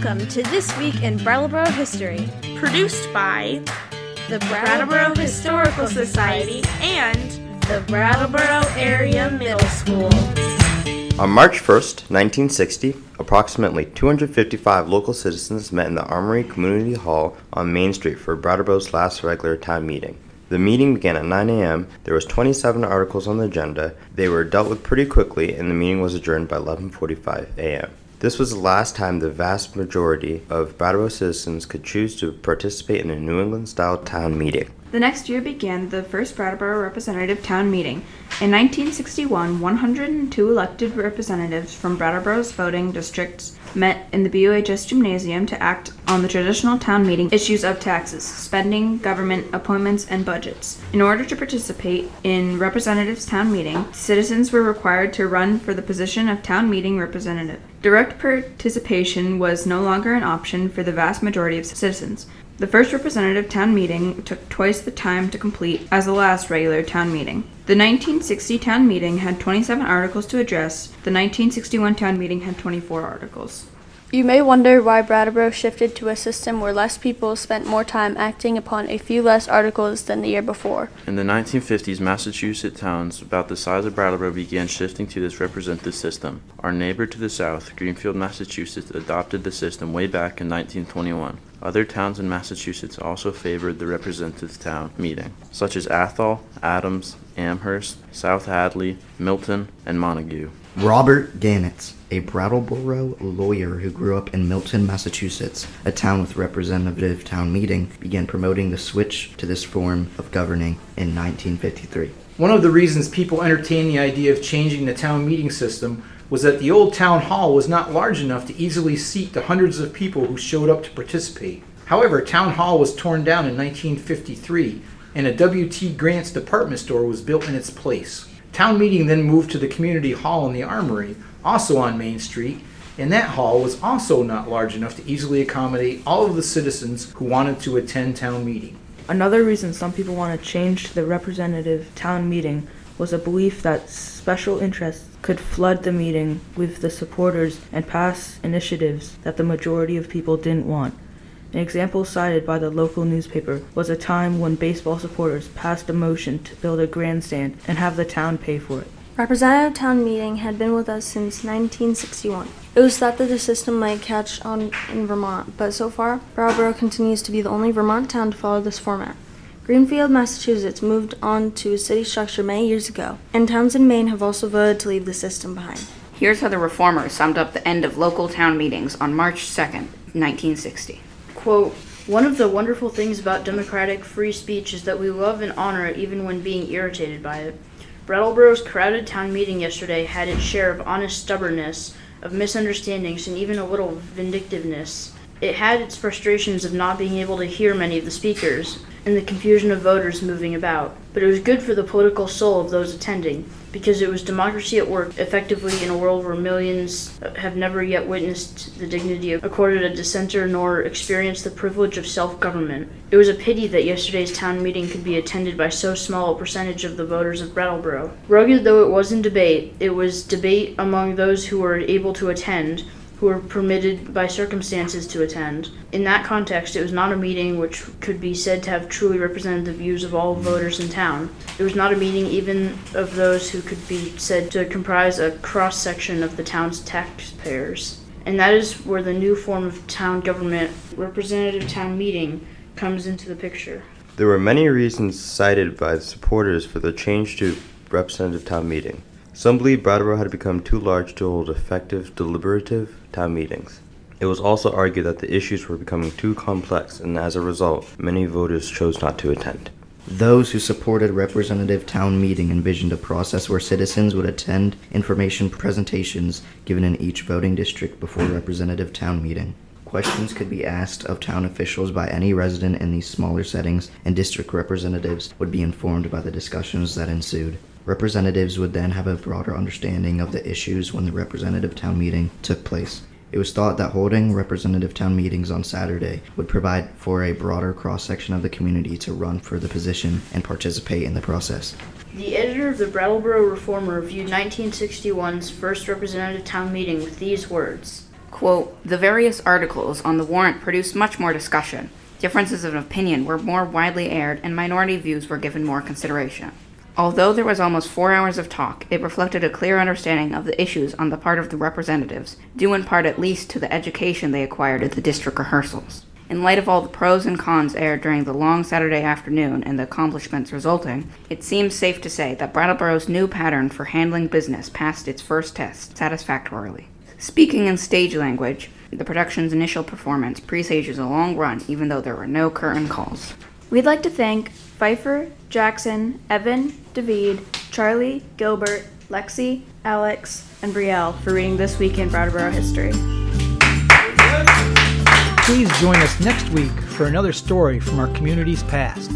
Welcome to This Week in Brattleboro History, produced by the Brattleboro Historical Society and the Brattleboro Area Middle School. On March 1st, 1960, approximately 255 local citizens met in the Armory Community Hall on Main Street for Brattleboro's last regular town meeting. The meeting began at 9 a.m. There was 27 articles on the agenda. They were dealt with pretty quickly and the meeting was adjourned by 11:45 a.m. This was the last time the vast majority of Brattleboro citizens could choose to participate in a New England style town meeting. The next year began the first Brattleboro Representative Town Meeting. In 1961, 102 elected representatives from Brattleboro's voting districts met in the BUHS Gymnasium to act on the traditional town meeting issues of taxes, spending, government appointments, and budgets. In order to participate in Representatives Town Meeting, citizens were required to run for the position of town meeting representative. Direct participation was no longer an option for the vast majority of citizens. The first representative town meeting took twice the time to complete as the last regular town meeting. The 1960 town meeting had 27 articles to address. The 1961 town meeting had 24 articles. You may wonder why Brattleboro shifted to a system where less people spent more time acting upon a few less articles than the year before. In the 1950s, Massachusetts towns about the size of Brattleboro began shifting to this representative system. Our neighbor to the south, Greenfield, Massachusetts, adopted the system way back in 1921. Other towns in Massachusetts also favored the representative town meeting, such as Athol, Adams, Amherst, South Hadley, Milton, and Montague. Robert Gannett, a Brattleboro lawyer who grew up in Milton, Massachusetts, a town with representative town meeting, began promoting the switch to this form of governing in 1953. One of the reasons people entertained the idea of changing the town meeting system was that the old town hall was not large enough to easily seat the hundreds of people who showed up to participate. However, town hall was torn down in 1953 and a W.T. Grant's department store was built in its place. Town meeting then moved to the community hall in the armory, also on Main Street, and that hall was also not large enough to easily accommodate all of the citizens who wanted to attend town meeting. Another reason some people want to change the representative town meeting was a belief that special interests could flood the meeting with the supporters and pass initiatives that the majority of people didn't want. An example cited by the local newspaper was a time when baseball supporters passed a motion to build a grandstand and have the town pay for it. Representative Town Meeting had been with us since 1961. It was thought that the system might catch on in Vermont, but so far, Brattleboro continues to be the only Vermont town to follow this format. Greenfield, Massachusetts moved on to a city structure many years ago, and towns in Maine have also voted to leave the system behind. Here's how the reformers summed up the end of local town meetings on March 2nd, 1960. Quote, one of the wonderful things about democratic free speech is that we love and honor it even when being irritated by it. Brattleboro's crowded town meeting yesterday had its share of honest stubbornness, of misunderstandings, and even a little vindictiveness. It had its frustrations of not being able to hear many of the speakers, and the confusion of voters moving about. But it was good for the political soul of those attending, because it was democracy at work effectively in a world where millions have never yet witnessed the dignity accorded a dissenter nor experienced the privilege of self-government. It was a pity that yesterday's town meeting could be attended by so small a percentage of the voters of Brattleboro. Rugged though it was in debate, it was debate among those who were able to attend, who were permitted by circumstances to attend. In that context, it was not a meeting which could be said to have truly represented the views of all voters in town. It was not a meeting even of those who could be said to comprise a cross section of the town's taxpayers. And that is where the new form of town government, representative town meeting, comes into the picture. There were many reasons cited by supporters for the change to representative town meeting. Some believed Brattleboro had become too large to hold effective deliberative town meetings. It was also argued that the issues were becoming too complex, and as a result, many voters chose not to attend. Those who supported representative town meeting envisioned a process where citizens would attend information presentations given in each voting district before representative town meeting. Questions could be asked of town officials by any resident in these smaller settings, and district representatives would be informed by the discussions that ensued. Representatives would then have a broader understanding of the issues when the representative town meeting took place. It was thought that holding representative town meetings on Saturday would provide for a broader cross section of the community to run for the position and participate in the process. The editor of the Brattleboro Reformer viewed 1961's first representative town meeting with these words Quote, the various articles on the warrant produced much more discussion. Differences of opinion were more widely aired, and minority views were given more consideration. Although there was almost four hours of talk, it reflected a clear understanding of the issues on the part of the representatives, due in part at least to the education they acquired at the district rehearsals. In light of all the pros and cons aired during the long Saturday afternoon and the accomplishments resulting, it seems safe to say that Brattleboro's new pattern for handling business passed its first test satisfactorily. Speaking in stage language, the production's initial performance presages a long run even though there were no curtain calls. We'd like to thank Pfeiffer, Jackson, Evan, David, Charlie, Gilbert, Lexi, Alex, and Brielle for reading This Week in Brattleboro History. Please join us next week for another story from our community's past.